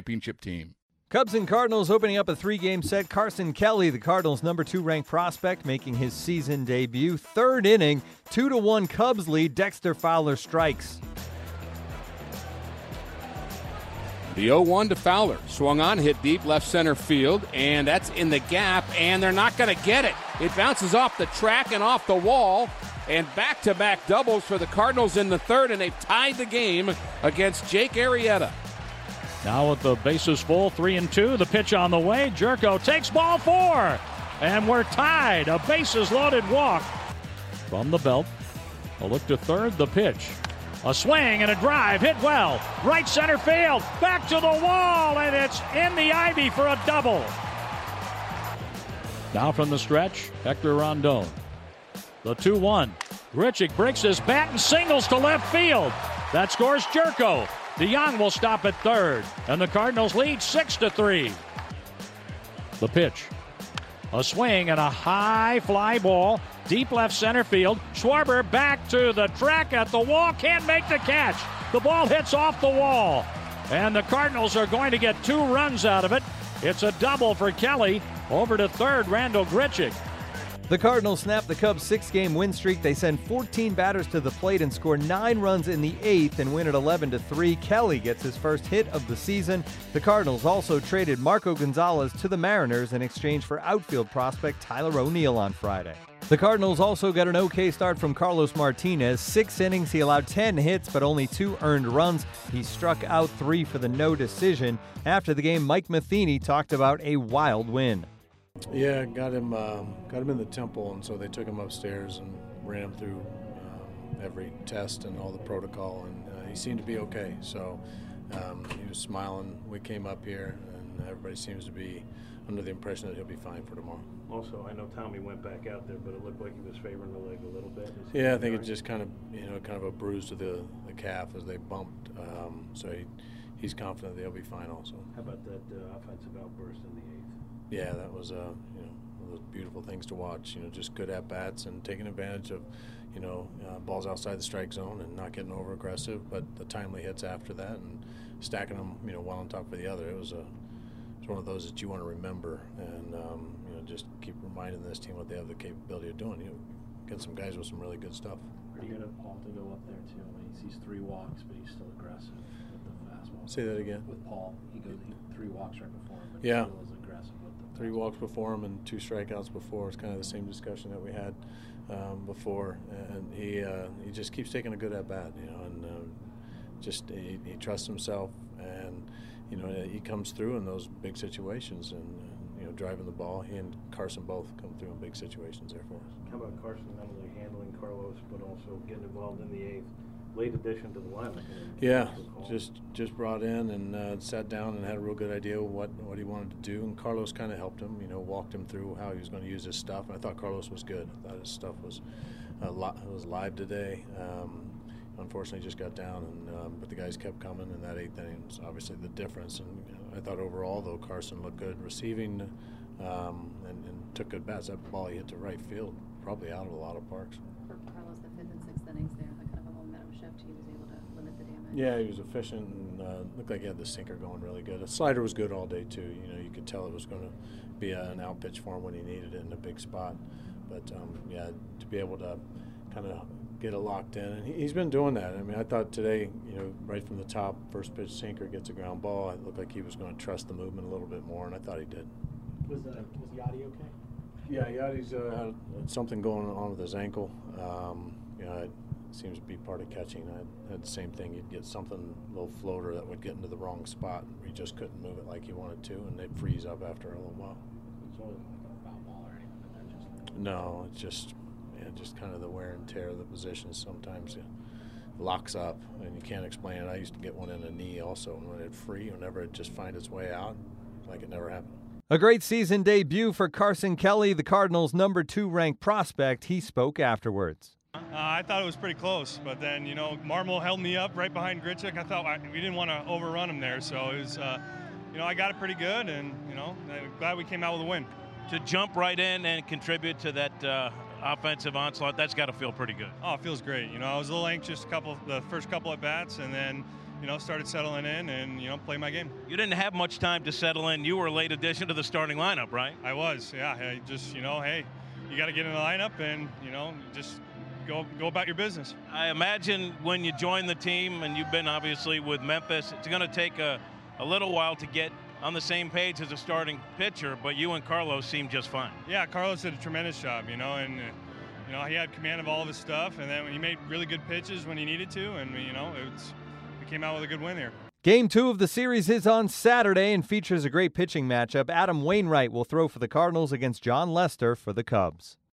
championship team. Cubs and Cardinals opening up a three game set. Carson Kelly, the Cardinals' number two ranked prospect, making his season debut. Third inning, 2 to 1 Cubs lead. Dexter Fowler strikes. The 0 1 to Fowler. Swung on, hit deep left center field, and that's in the gap, and they're not going to get it. It bounces off the track and off the wall, and back to back doubles for the Cardinals in the third, and they've tied the game against Jake Arrieta. Now with the bases full, three and two, the pitch on the way. Gyorko takes ball four, and we're tied. A bases loaded walk from the belt. A look to third, the pitch. A swing and a drive, hit well. Right center field, back to the wall, and it's in the ivy for a double. Now from the stretch, Hector Rondon. The 2 1. Grichuk breaks his bat and singles to left field. That scores Gyorko. DeJong will stop at third, and the Cardinals lead 6 to 3. The pitch. A swing and a high fly ball, deep left center field. Schwarber back to the track at the wall, can't make the catch. The ball hits off the wall, and the Cardinals are going to get two runs out of it. It's a double for Kelly. Over to third, Randall Grichuk. The Cardinals snap the Cubs' six game win streak. They send 14 batters to the plate and score nine runs in the eighth and win at 11 3. Kelly gets his first hit of the season. The Cardinals also traded Marco Gonzalez to the Mariners in exchange for outfield prospect Tyler O'Neill on Friday. The Cardinals also got an okay start from Carlos Martinez. Six innings, he allowed 10 hits, but only two earned runs. He struck out three for the no decision. After the game, Mike Matheny talked about a wild win. Yeah, got him um, got him in the temple, and so they took him upstairs and ran him through um, every test and all the protocol, and uh, he seemed to be okay. So um, he was smiling. We came up here, and everybody seems to be under the impression that he'll be fine for tomorrow. Also, I know Tommy went back out there, but it looked like he was favoring the leg a little bit. yeah, I think it's just kind of you know kind of a bruise to the, the calf as they bumped. Um, so he, he's confident they'll be fine also. How about that uh, offensive outburst in the eighth? Yeah, that was uh, you know those beautiful things to watch. You know, just good at bats and taking advantage of you know uh, balls outside the strike zone and not getting over aggressive, but the timely hits after that and stacking them you know one on top of the other. It was a it's one of those that you want to remember and um, you know just keep reminding this team what they have the capability of doing. You know, get some guys with some really good stuff. Pretty good of Paul to go up there too. I mean, he sees three walks, but he's still aggressive. Say that again. With Paul, he goes he, three walks right before him, but yeah. still is aggressive with the Three walks before him and two strikeouts before. It's kind of the same discussion that we had um, before, and he uh, he just keeps taking a good at bat, you know, and um, just he, he trusts himself and you know, he comes through in those big situations and, uh, you know, driving the ball. He and Carson both come through in big situations there for us. How about Carson not only handling Carlos, but also getting involved in the eighth? Late addition to the lineup. Yeah, just just brought in and uh, sat down and had a real good idea what what he wanted to do. And Carlos kind of helped him, you know, walked him through how he was going to use his stuff. And I thought Carlos was good. I thought his stuff was uh, li- was live today. Um, unfortunately just got down, and um, but the guys kept coming, and that eighth inning was obviously the difference. And I thought overall, though, Carson looked good receiving um, and, and, took good bats. That ball he hit to right field, probably out of a lot of parks. For Carlos, the fifth and sixth innings there, the kind of a momentum shift, he was able to limit the damage. Yeah, he was efficient and uh, looked like he had the sinker going really good. The slider was good all day too. You know, you could tell it was going to be a, an out pitch for him when he needed it in a big spot. But um, yeah, to be able to kind of get it locked in, and he, has been doing that. I mean, I thought today, you know, right from the top, first pitch sinker gets a ground ball. It looked like he was going to trust the movement a little bit more, and I thought he did. Was uh, was Yadi okay? Yeah, Yadi's uh, had something going on with his ankle. Um, you know, it seems to be part of catching. I had the same thing. You'd get something, a little floater that would get into the wrong spot. and He just couldn't move it like you wanted to, and they'd freeze up after a little while. No, it's just yeah, just kind of the wear and tear of the position. Sometimes it locks up, and you can't explain it. I used to get one in the knee also, and when it free, whenever it just find its way out, like it never happened. A great season debut for Carson Kelly, the Cardinals' number two ranked prospect. He spoke afterwards. Uh, I thought it was pretty close, but then you know Marmol held me up right behind Grichuk. I thought I, we didn't want to overrun him there, so it was, uh, you know, I got it pretty good, and you know, I'm glad we came out with a win. To jump right in and contribute to that uh, offensive onslaught, that's got to feel pretty good. Oh, it feels great. You know, I was a little anxious a couple the first couple at bats, and then you know started settling in and you know play my game. You didn't have much time to settle in. You were a late addition to the starting lineup, right? I was. Yeah. I just you know, hey, you got to get in the lineup and you know just go go about your business. I imagine when you join the team, and you've been obviously with Memphis, it's going to take a, a little while to get on the same page as a starting pitcher. But you and Carlos seem just fine. Yeah, Carlos did a tremendous job, you know, and. Uh, you know, he had command of all of his stuff, and then he made really good pitches when he needed to, and you know, it's we came out with a good win here. Game two of the series is on Saturday and features a great pitching matchup. Adam Wainwright will throw for the Cardinals against Jon Lester for the Cubs.